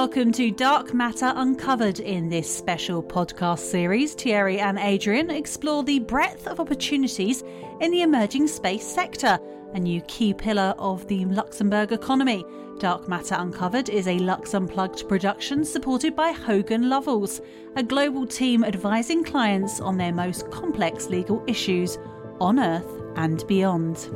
welcome to Dark Matter Uncovered. In this special podcast series, Thierry and Adrian explore the breadth of opportunities in the emerging space sector, a new key pillar of the Luxembourg economy. Dark Matter Uncovered is a Lux Unplugged production supported by Hogan Lovells, a global team advising clients on their most complex legal issues on Earth and beyond.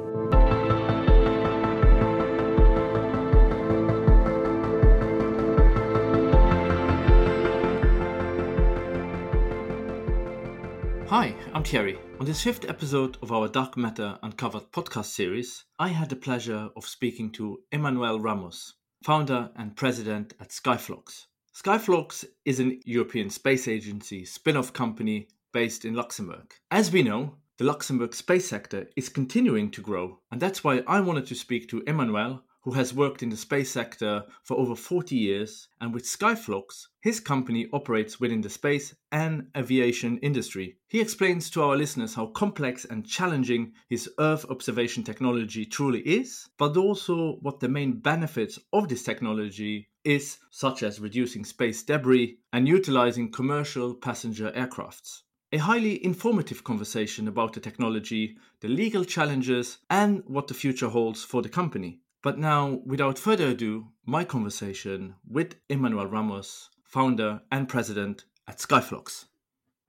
Thierry. On this fifth episode of our Dark Matter Uncovered podcast series, I had the pleasure of speaking to Emmanuel Rammos, founder and president at Skyflux. Skyflux is an European Space Agency spin off company based in Luxembourg. As we know, the Luxembourg space sector is continuing to grow, and that's why I wanted to speak to Emmanuel who has worked in the space sector for over 40 years, and with Skyflux, his company operates within the space and aviation industry. He explains to our listeners how complex and challenging his Earth observation technology truly is, but also what the main benefits of this technology is, such as reducing space debris and utilizing commercial passenger aircrafts. A highly informative conversation about the technology, the legal challenges, and what the future holds for the company. But now, without further ado, my conversation with Emmanuel Rammos, founder and president at Skyflux.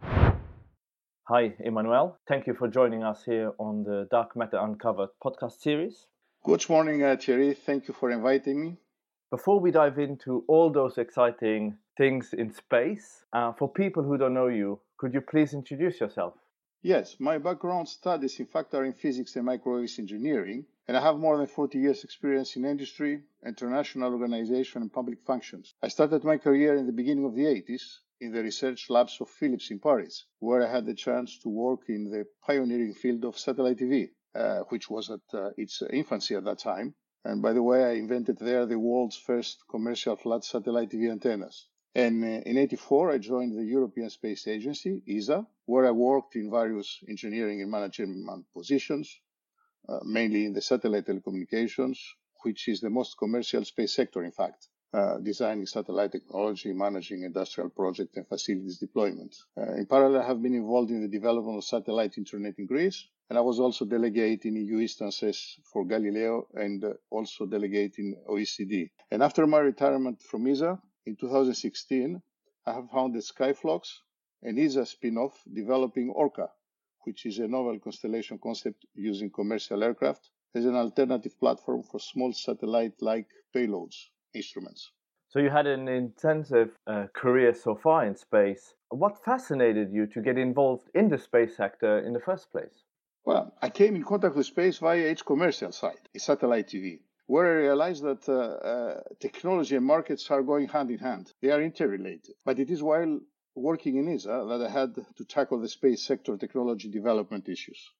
Hi, Emmanuel. Thank you for joining us here on the Dark Matter Uncovered podcast series. Good morning, uh, Thierry. Thank you for inviting me. Before we dive into all those exciting things in space, uh, for people who don't know you, could you please introduce yourself? Yes, my background studies, in fact, are in physics and microwave engineering, and I have more than 40 years experience in industry, international organization, and public functions. I started my career in the beginning of the 80s in the research labs of Philips in Paris, where I had the chance to work in the pioneering field of satellite TV, uh, which was at uh, its infancy at that time. And by the way, I invented there the world's first commercial flat satellite TV antennas. And uh, in 84, I joined the European Space Agency, ESA, where I worked in various engineering and management positions, uh, mainly in the satellite telecommunications, which is the most commercial space sector, in fact. Uh, designing satellite technology, managing industrial projects and facilities deployment. Uh, in parallel, I have been involved in the development of satellite internet in Greece, and I was also delegate in EU instances for Galileo and uh, also delegate in OECD. And after my retirement from ESA in 2016, I have founded Skyflux, an ESA spin-off developing Orca, which is a novel constellation concept using commercial aircraft as an alternative platform for small satellite-like payloads instruments. So you had an intensive uh, career so far in space. What fascinated you to get involved in the space sector in the first place? Well, I came in contact with space via its commercial side, satellite TV, where I realized that uh, uh, technology and markets are going hand in hand. They are interrelated. But it is while working in ESA that I had to tackle the space sector technology development issues.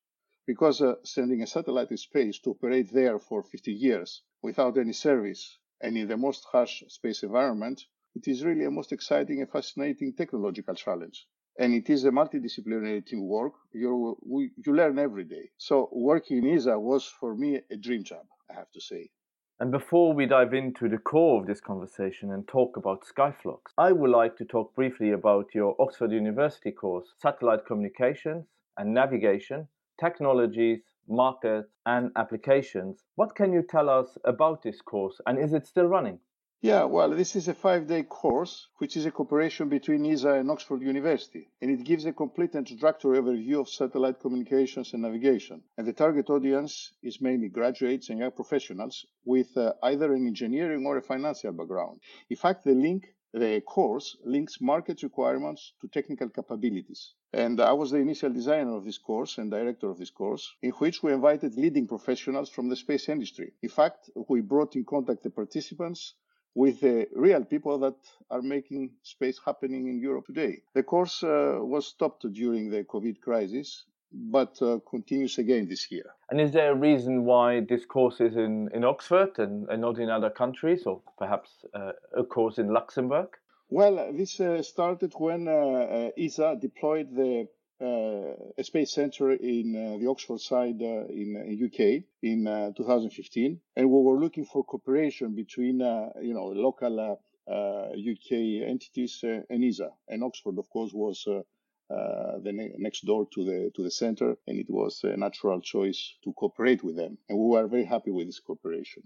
Because uh, sending a satellite in space to operate there for 50 years without any service and in the most harsh space environment, it is really a most exciting and fascinating technological challenge. And it is a multidisciplinary teamwork. You, you learn every day. So working in ESA was for me a dream job, I have to say. And before we dive into the core of this conversation and talk about Skyflux, I would like to talk briefly about your Oxford University course, Satellite Communications and Navigation, Technologies, Markets and Applications. What can you tell us about this course and is it still running? Yeah, well, this is a five day course, which is a cooperation between ESA and Oxford University, and it gives a complete introductory overview of satellite communications and navigation. And the target audience is mainly graduates and young professionals with uh, either an engineering or a financial background. In fact, the link the course links market requirements to technical capabilities. And I was the initial designer of this course and director of this course, in which we invited leading professionals from the space industry. In fact, we brought in contact the participants with the real people that are making space happening in Europe today. The course uh, was stopped during the COVID crisis, but uh, continues again this year. And is there a reason why this course is in, in Oxford and, and not in other countries, or perhaps uh, a course in Luxembourg? Well, this uh, started when uh, uh, ESA deployed the a space center in uh, the Oxford side uh, in, in UK in 2015, and we were looking for cooperation between you know local UK entities, and ESA. And Oxford, of course, was uh, the ne- next door to the to the center, and it was a natural choice to cooperate with them, and we were very happy with this cooperation.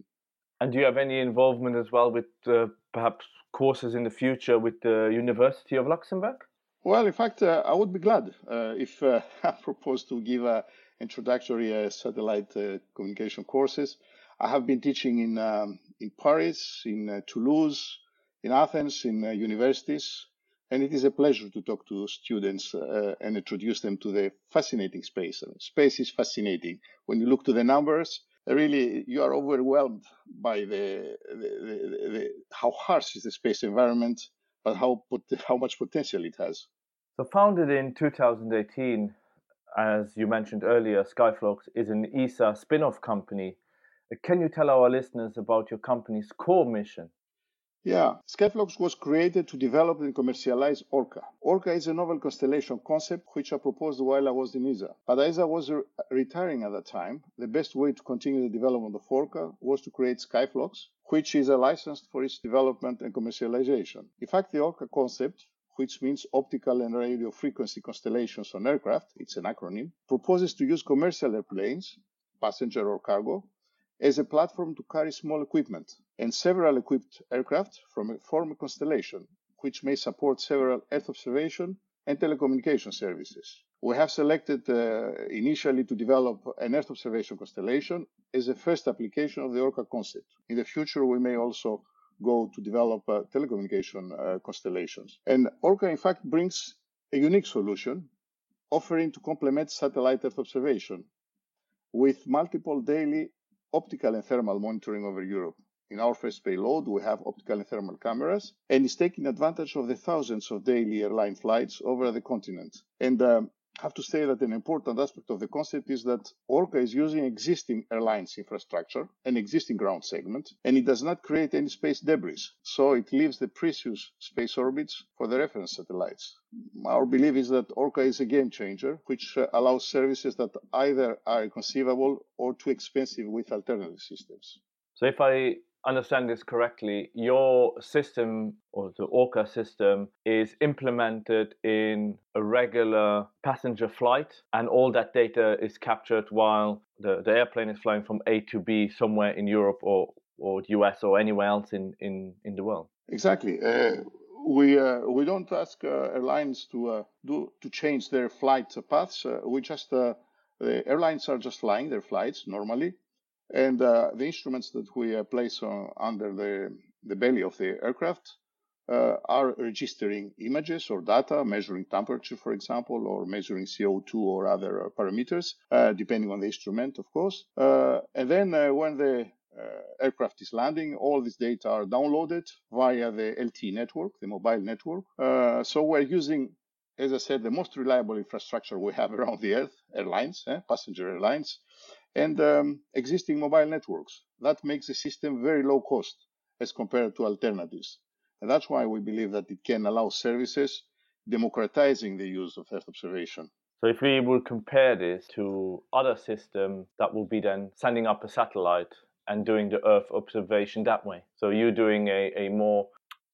And do you have any involvement as well with uh, perhaps courses in the future with the University of Luxembourg? Well, in fact, uh, I would be glad uh, if uh, I propose to give a introductory uh, satellite communication courses. I have been teaching in um, in Paris, in Toulouse, in Athens, in universities, and it is a pleasure to talk to students uh, and introduce them to the fascinating space. I mean, space is fascinating. When you look to the numbers, really you are overwhelmed by the, the, the, the how harsh is the space environment, but how how much potential it has. So, founded in 2018, as you mentioned earlier, Skyflux is an ESA spin-off company. Can you tell our listeners about your company's core mission? Yeah, Skyflux was created to develop and commercialize Orca. Orca is a novel constellation concept which I proposed while I was in ESA. But as I was re- retiring at that time, the best way to continue the development of Orca was to create Skyflux, which is a license for its development and commercialization. In fact, the Orca concept which means optical and radio frequency constellations on aircraft, it's an acronym, proposes to use commercial airplanes, passenger or cargo, as a platform to carry small equipment and several equipped aircraft from a form a constellation, which may support several Earth observation and telecommunication services. We have selected uh, initially to develop an Earth observation constellation as a first application of the ORCA concept. In the future, we may also go to develop uh, telecommunication uh, constellations. And ORCA, in fact, brings a unique solution offering to complement satellite Earth observation with multiple daily optical and thermal monitoring over Europe. In our first payload, we have optical and thermal cameras, and it's taking advantage of the thousands of daily airline flights over the continent. And um, have to say that an important aspect of the concept is that Orca is using existing airlines infrastructure, an existing ground segment, and it does not create any space debris. So it leaves the precious space orbits for the reference satellites. Our belief is that Orca is a game changer, which uh, allows services that either are inconceivable or too expensive with alternative systems. So if I understand this correctly, your system or the Orca system is implemented in a regular passenger flight, and all that data is captured while the, the airplane is flying from A to B somewhere in Europe or, or the US or anywhere else in, in, in the world. Exactly. Uh, we uh, we don't ask uh, airlines to uh, do to change their flight paths. Uh, we just uh, the airlines are just flying their flights normally, and uh, the instruments that we uh, place on, under the, the belly of the aircraft uh, are registering images or data, measuring temperature, for example, or measuring CO2 or other uh, parameters, uh, depending on the instrument, of course. Uh, and then when the aircraft is landing, all these data are downloaded via the LTE network, the mobile network. so we're using as I said, the most reliable infrastructure we have around the earth, airlines, eh, passenger airlines, and um, existing mobile networks. That makes the system very low cost as compared to alternatives. And that's why we believe that it can allow services democratizing the use of Earth observation. So if we would compare this to other systems that will be then sending up a satellite and doing the Earth observation that way. So you're doing a, a more,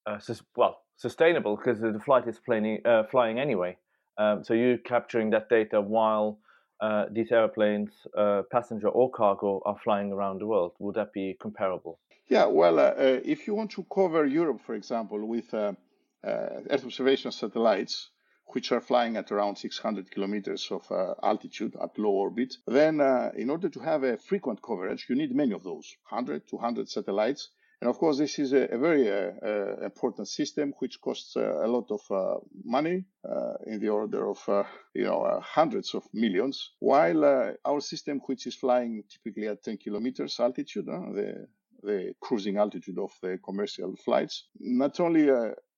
uh, sus- well, sustainable because the flight is playing, uh, flying anyway. Um, so you're capturing that data while uh, these airplanes, uh, passenger or cargo, are flying around the world. Would that be comparable? Yeah, well, uh, uh if you want to cover Europe, for example, with uh, uh, Earth observation satellites, which are flying at around 600 kilometers of altitude at low orbit, then in order to have a frequent coverage, you need many of those 100, 200 satellites and of course, this is a, a very uh, uh, important system which costs uh, a lot of uh, money in the order of you know hundreds of millions. While our system, which is flying typically at 10 kilometers altitude, the the cruising altitude of the commercial flights, not only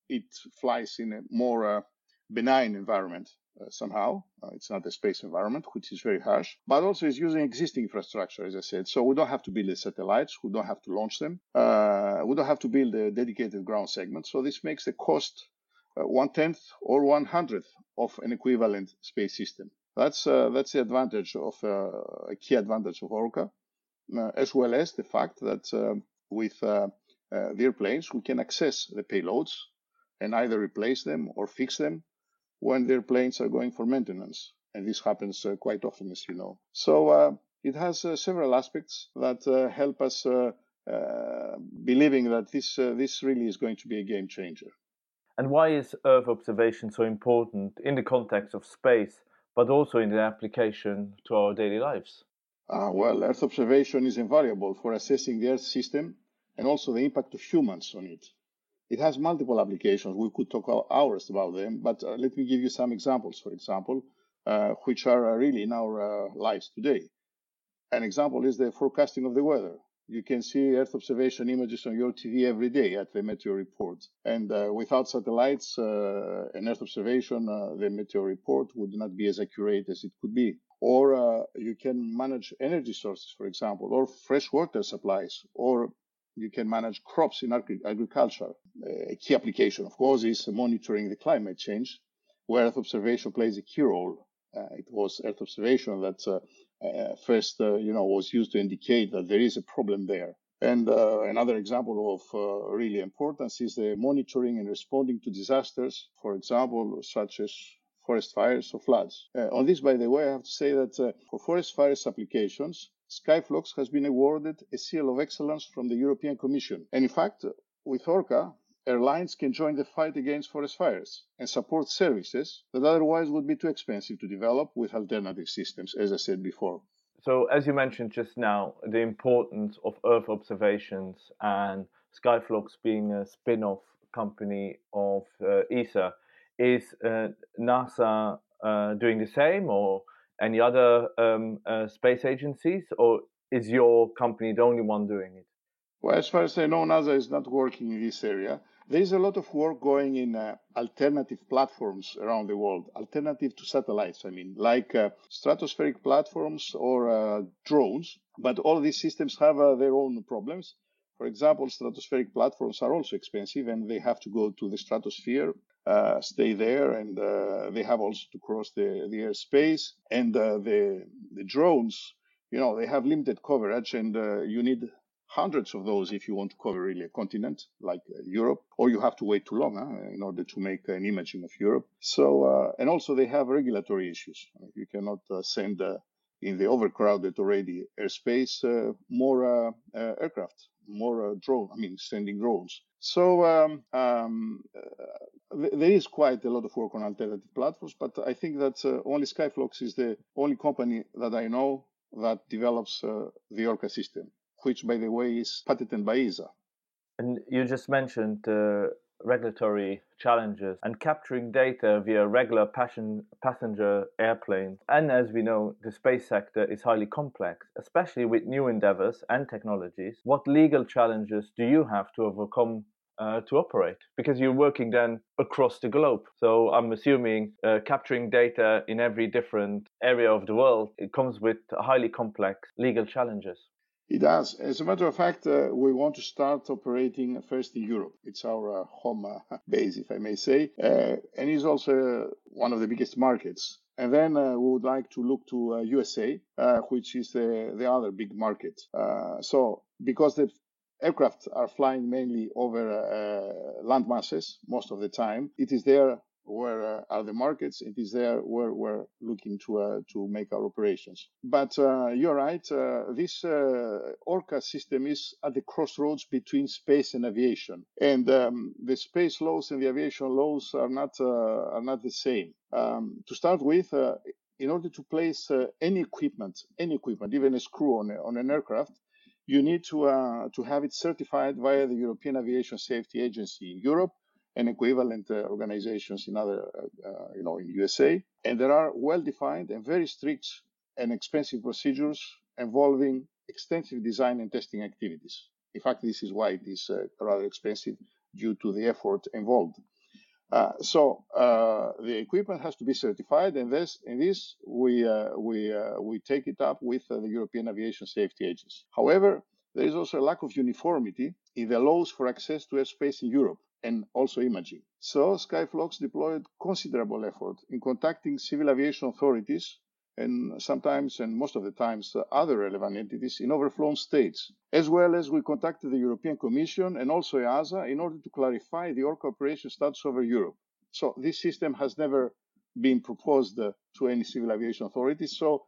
it flies in a more benign environment uh, somehow. Uh, it's not a space environment, which is very harsh, but also is using existing infrastructure, as I said. So we don't have to build the satellites, we don't have to launch them, uh, we don't have to build a dedicated ground segment. So this makes the cost uh, one tenth or one hundredth of an equivalent space system. That's uh, that's the advantage of a key advantage of Orca, as well as the fact that with uh, the airplanes, we can access the payloads and either replace them or fix them when their planes are going for maintenance. And this happens uh, quite often, as you know. So uh, it has uh, several aspects that uh, help us uh, believing that this, this really is going to be a game changer. And why is Earth observation so important in the context of space, but also in the application to our daily lives? Uh, well, Earth observation is invaluable for assessing the Earth system and also the impact of humans on it. It has multiple applications. We could talk hours about them, but uh, let me give you some examples, for example, uh, which are uh, really in our uh, lives today. An example is the forecasting of the weather. You can see Earth observation images on your TV every day at the Meteor Report. And uh, without satellites uh, and Earth observation, the Meteor Report would not be as accurate as it could be or uh, you can manage energy sources, for example, or fresh water supplies, or you can manage crops in agriculture. A key application, of course, is monitoring the climate change, where Earth observation plays a key role. Uh, it was Earth observation that uh, uh first, uh, you know, was used to indicate that there is a problem there. And uh, another example of uh, really importance is the monitoring and responding to disasters, for example, such as forest fires or floods. On this, by the way, I have to say that for forest fires applications, Skyflux has been awarded a seal of excellence from the European Commission. And in fact, with Orca, airlines can join the fight against forest fires and support services that otherwise would be too expensive to develop with alternative systems, as I said before. So, as you mentioned just now, the importance of Earth observations and Skyflux being a spin off company of uh, ESA, is uh, NASA uh, doing the same or any other um, uh, space agencies, or is your company the only one doing it? Well, as far as I know, NASA is not working in this area. There is a lot of work going in uh, alternative platforms around the world, alternative to satellites, I mean, like uh, stratospheric platforms or uh, drones. But all these systems have uh, their own problems. For example, stratospheric platforms are also expensive and they have to go to the stratosphere uh, stay there, and uh, they have also to cross the, the airspace. And uh, the the drones, you know, they have limited coverage, and uh, you need hundreds of those if you want to cover really a continent like uh, Europe, or you have to wait too long huh, in order to make an imaging of Europe. So, and also they have regulatory issues. You cannot send in the overcrowded already airspace more aircraft more uh, drone, I mean, sending drones. So um, um, uh, there is quite a lot of work on alternative platforms, but I think that uh, only Skyflux is the only company that I know that develops uh, the Orca system, which, by the way, is patented by ESA. And you just mentioned uh, regulatory challenges and capturing data via regular passion, passenger airplanes. And as we know, the space sector is highly complex, especially with new endeavors and technologies. What legal challenges do you have to overcome uh, to operate because you're working then across the globe. So I'm assuming uh, capturing data in every different area of the world it comes with highly complex legal challenges. It does. As a matter of fact, uh, we want to start operating first in Europe. It's our uh, home uh, base, if I may say, uh, and it's also one of the biggest markets. And then uh, we would like to look to USA, uh, which is the, the other big market. so, because the aircraft are flying mainly over land masses most of the time, it is there where uh, are the markets. It is there where we're looking to uh, to make our operations. But uh, you're right. Uh, this uh, Orca system is at the crossroads between space and aviation, and um, the space laws and the aviation laws are not uh, are not the same. Um, to start with. in order to place any equipment, any equipment, even a screw on, a, on an aircraft, you need to to have it certified via the European Aviation Safety Agency in Europe and equivalent uh, organizations in other, uh, uh, you know, in USA. And there are well-defined and very strict and expensive procedures involving extensive design and testing activities. In fact, this is why it is rather expensive due to the effort involved. Uh, so uh, the equipment has to be certified, and this, in this we uh, we we take it up with the European Aviation Safety Agency. However, there is also a lack of uniformity in the laws for access to airspace in Europe and also imaging. So Skyflux deployed considerable effort in contacting civil aviation authorities and sometimes, and most of the times, uh, other relevant entities in overflown states. As well as we contacted the European Commission and also EASA in order to clarify the ORCA operation status over Europe. So this system has never been proposed uh, to any civil aviation authority. So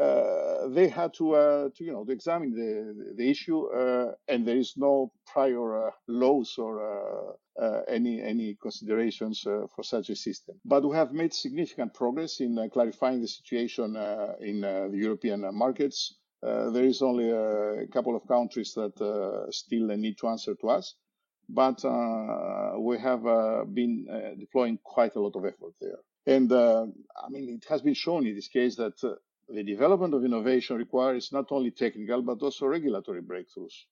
uh, they had to, uh, to, you know, to examine the, the issue, uh, and there is no prior uh, laws or uh, any any considerations uh, for such a system. But we have made significant progress in uh, clarifying the situation uh, in the European markets. there is only a couple of countries that still need to answer to us, but we have been deploying quite a lot of effort there. And I mean, it has been shown in this case that the development of innovation requires not only technical but also regulatory breakthroughs.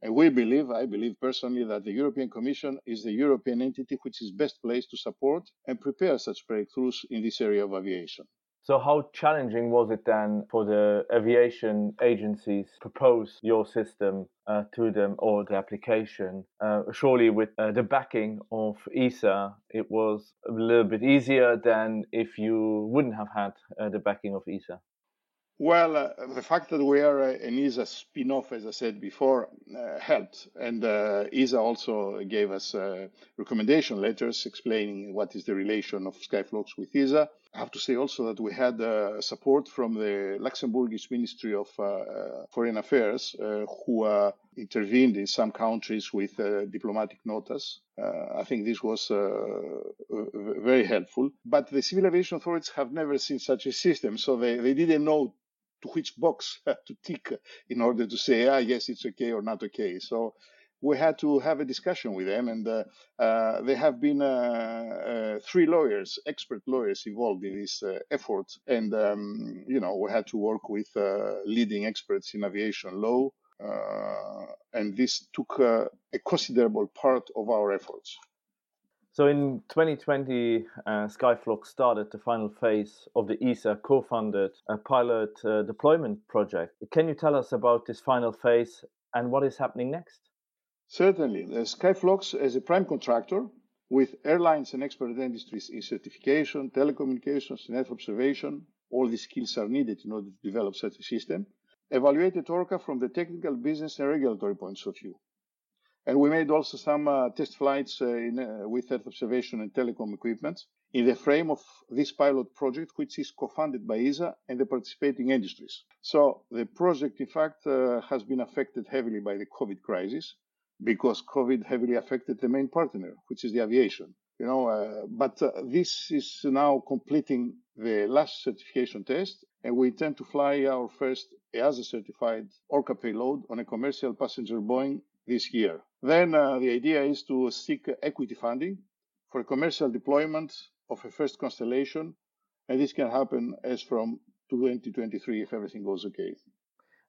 And we believe, I believe personally, that the European Commission is the European entity which is best placed to support and prepare such breakthroughs in this area of aviation. So, how challenging was it then for the aviation agencies to propose your system uh, to them or the application? Uh, surely, with uh, the backing of ESA, it was a little bit easier than if you wouldn't have had uh, the backing of ESA. Well, uh, the fact that we are an ESA spin-off, as I said before, uh, helped. And uh, ESA also gave us uh, recommendation letters explaining what is the relation of Skyflux with ESA. I have to say also that we had uh, support from the Luxembourgish Ministry of uh, Foreign Affairs, who intervened in some countries with diplomatic notas. I think this was very helpful. But the civil aviation authorities have never seen such a system, so they, they didn't know to which box to tick in order to say, ah, yes, it's okay or not okay. So we had to have a discussion with them, and uh, uh, there have been uh, uh three lawyers, expert lawyers, involved in this uh, effort. And um, you know, we had to work with uh, leading experts in aviation law, and this took a considerable part of our efforts. So in 2020, uh, Skyflux started the final phase of the ESA co-funded uh, pilot uh, deployment project. Can you tell us about this final phase and what is happening next? Certainly. The Skyflux as a prime contractor with airlines and expert industries in certification, telecommunications, and observation, all these skills are needed in order to develop such a system, evaluated ORCA from the technical, business, and regulatory points of view. And we made also some uh, test flights uh, uh, with Earth observation and telecom equipment in the frame of this pilot project, which is co-funded by ESA and the participating industries. So the project, in fact, has been affected heavily by the COVID crisis because COVID heavily affected the main partner, which is the aviation. You know, but this is now completing the last certification test, and we intend to fly our first EASA certified ORCA payload on a commercial passenger Boeing this year. Then uh, the idea is to seek equity funding for commercial deployment of a first constellation, and this can happen as from 2023 if everything goes okay.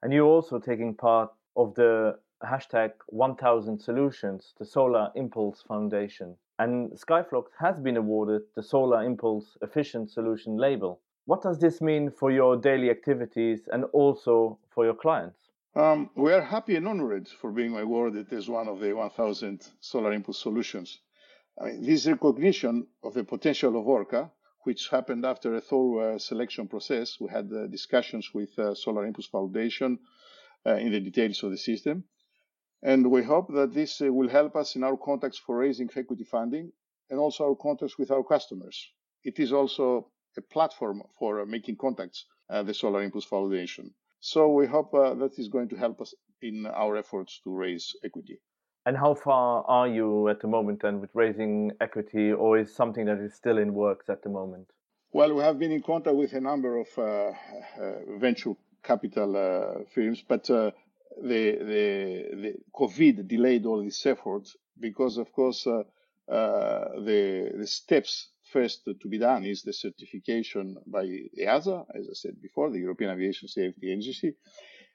And you're also taking part of the hashtag 1000 Solutions, the Solar Impulse Foundation. And Skyflux has been awarded the Solar Impulse Efficient Solution label. What does this mean for your daily activities and also for your clients? Um, we are happy and honored for being awarded as one of the 1000 solar impulse solutions. I mean, this recognition of the potential of ORCA, which happened after a thorough uh, selection process, we had uh, discussions with uh, Solar Impulse Foundation uh, in the details of the system. And we hope that this uh, will help us in our contacts for raising equity funding and also our contacts with our customers. It is also a platform for uh, making contacts, at the Solar Impulse Foundation. So we hope uh, that is going to help us in our efforts to raise equity. And how far are you at the moment then with raising equity, or is something that is still in works at the moment? Well, we have been in contact with a number of uh, uh, venture capital uh, firms, but uh, the, the, the COVID delayed all these efforts because, of course, uh, the the steps first to be done is the certification by EASA, as I said before, the European Aviation Safety Agency,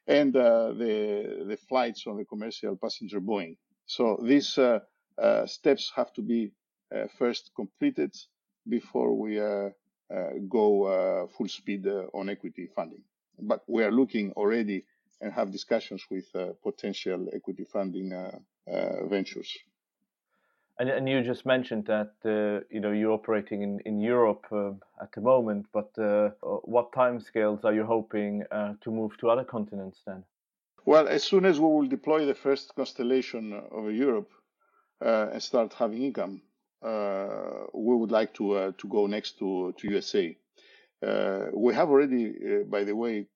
and uh, the, the flights on the commercial passenger Boeing. So these uh, uh, steps have to be uh, first completed before we uh, uh, go full speed on equity funding. But we are looking already and have discussions with potential equity funding ventures. And, and you just mentioned that uh, you know you're operating in in Europe uh, at the moment, but uh, what timescales are you hoping uh, to move to other continents then? Well, as soon as we will deploy the first constellation over Europe uh, and start having income, uh, we would like to to go next to to USA. we have already, by the way,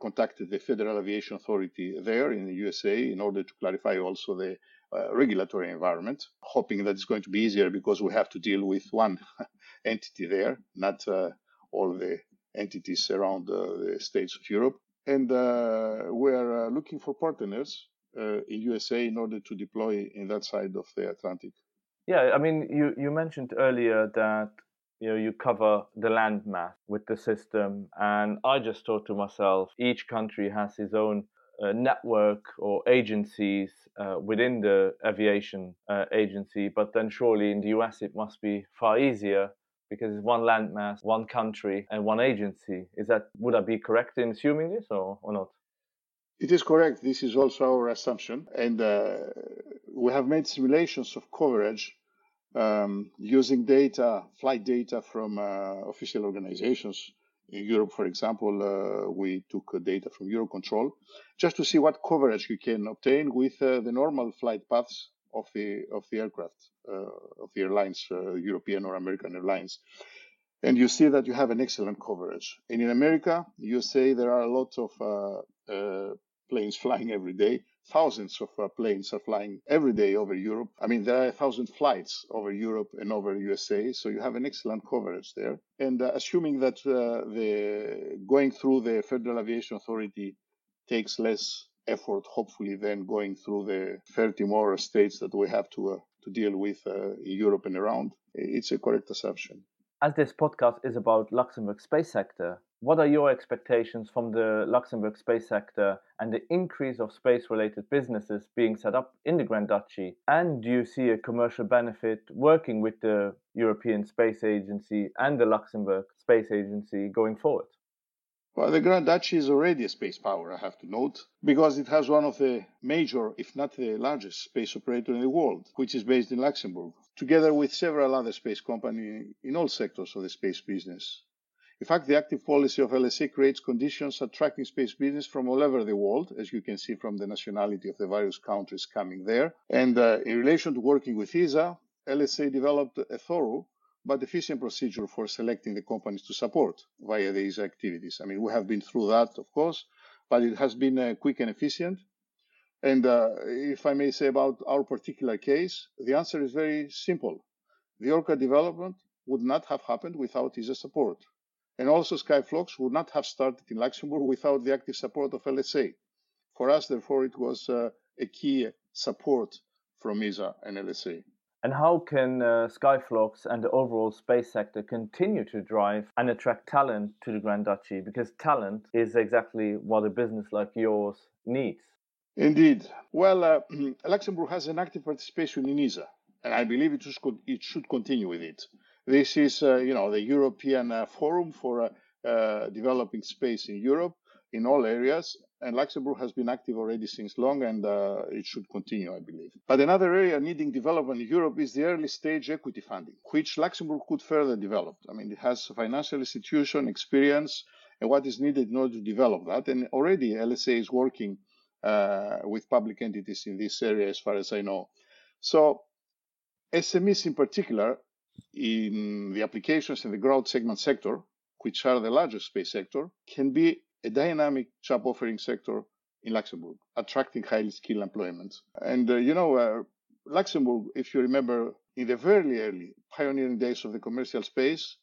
contacted the Federal Aviation Authority there in the USA in order to clarify also the uh, regulatory environment, hoping that it's going to be easier because we have to deal with one entity there, not uh, all the entities around uh, the states of Europe. And uh, we're uh, looking for partners in USA in order to deploy in that side of the Atlantic. Yeah, I mean, you, you mentioned earlier that you know you cover the land mass with the system and i just thought to myself each country has its own uh, network or agencies uh, within the aviation uh, agency, but then surely in the US it must be far easier because it's one landmass, one country, and one agency. Is that would I be correct in assuming this or, or not? It is correct. This is also our assumption, and uh, we have made simulations of coverage um, using data, flight data from uh, official organizations in Europe, for example, uh, we took uh, data from Eurocontrol just to see what coverage you can obtain with uh, the normal flight paths of the of the aircraft uh, of the airlines, uh, European or American airlines. And you see that you have an excellent coverage. And in America, you say there are a lot of uh, planes flying every day, thousands of uh, planes are flying every day over Europe. I mean, there are a thousand flights over Europe and over USA, so you have an excellent coverage there. And uh, assuming that uh, the going through the Federal Aviation Authority takes less effort, hopefully, than going through the 30 more states that we have to uh, to deal with uh, in Europe and around, it's a correct assumption. As this podcast is about Luxembourg space sector, what are your expectations from the Luxembourg space sector and the increase of space related businesses being set up in the Grand Duchy? And do you see a commercial benefit working with the European Space Agency and the Luxembourg Space Agency going forward? Well, the Grand Duchy is already a space power, I have to note, because it has one of the major, if not the largest, space operator in the world, which is based in Luxembourg, together with several other space companies in all sectors of the space business. In fact, the active policy of LSA creates conditions attracting space business from all over the world, as you can see from the nationality of the various countries coming there. And uh, in relation to working with ESA, LSA developed a thorough but efficient procedure for selecting the companies to support via these activities. I mean, we have been through that, of course, but it has been uh, quick and efficient. And uh, if I may say about our particular case, the answer is very simple. The Orca development would not have happened without ESA support. And also Skyflux would not have started in Luxembourg without the active support of LSA. For us, therefore, it was uh, a key support from ESA and LSA. And how can uh, Skyflux and the overall space sector continue to drive and attract talent to the Grand Duchy? Because talent is exactly what a business like yours needs. Indeed. Well, uh, Luxembourg has an active participation in ESA, and I believe it should, it should continue with it. This is, uh, you know, the European uh, Forum for uh, developing space in Europe in all areas. And Luxembourg has been active already since long, and uh, it should continue, I believe. But another area needing development in Europe is the early stage equity funding, which Luxembourg could further develop. I mean, it has financial institution experience and what is needed in order to develop that. And already LSA is working uh, with public entities in this area, as far as I know. So SMEs in particular in the applications in the growth segment sector, which are the largest space sector, can be a dynamic job offering sector in Luxembourg, attracting highly skilled employment. And, uh, you know, uh, Luxembourg, if you remember, in the very early pioneering days of the commercial space,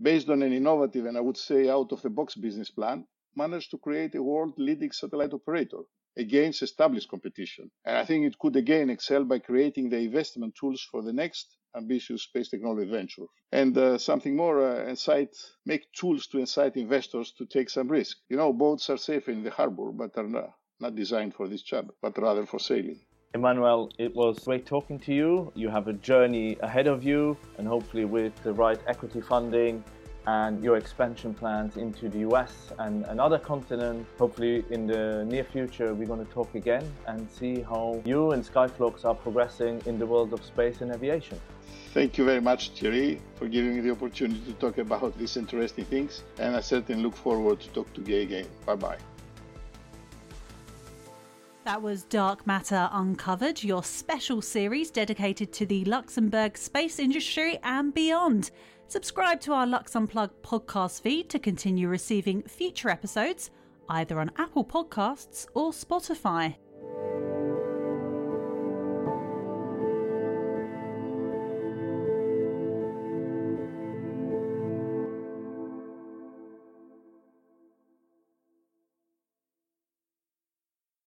based on an innovative and I would say out of the box business plan, managed to create a world leading satellite operator against established competition. And I think it could again excel by creating the investment tools for the next ambitious space technology venture. And uh, something more, uh, incite, make tools to incite investors to take some risk. You know, boats are safe in the harbor, but are not, not designed for this job, but rather for sailing. Emmanuel, it was great talking to you. You have a journey ahead of you, and hopefully, with the right equity funding and your expansion plans into the US and, another continent. Hopefully, in the near future, we're going to talk again and see how you and Skyflux are progressing in the world of space and aviation. Thank you very much, Thierry, for giving me the opportunity to talk about these interesting things. And I certainly look forward to talk to you again. Bye bye. That was Dark Matter Uncovered, your special series dedicated to the Luxembourg space industry and beyond. Subscribe to our Lux Unplugged podcast feed to continue receiving future episodes, either on Apple Podcasts or Spotify.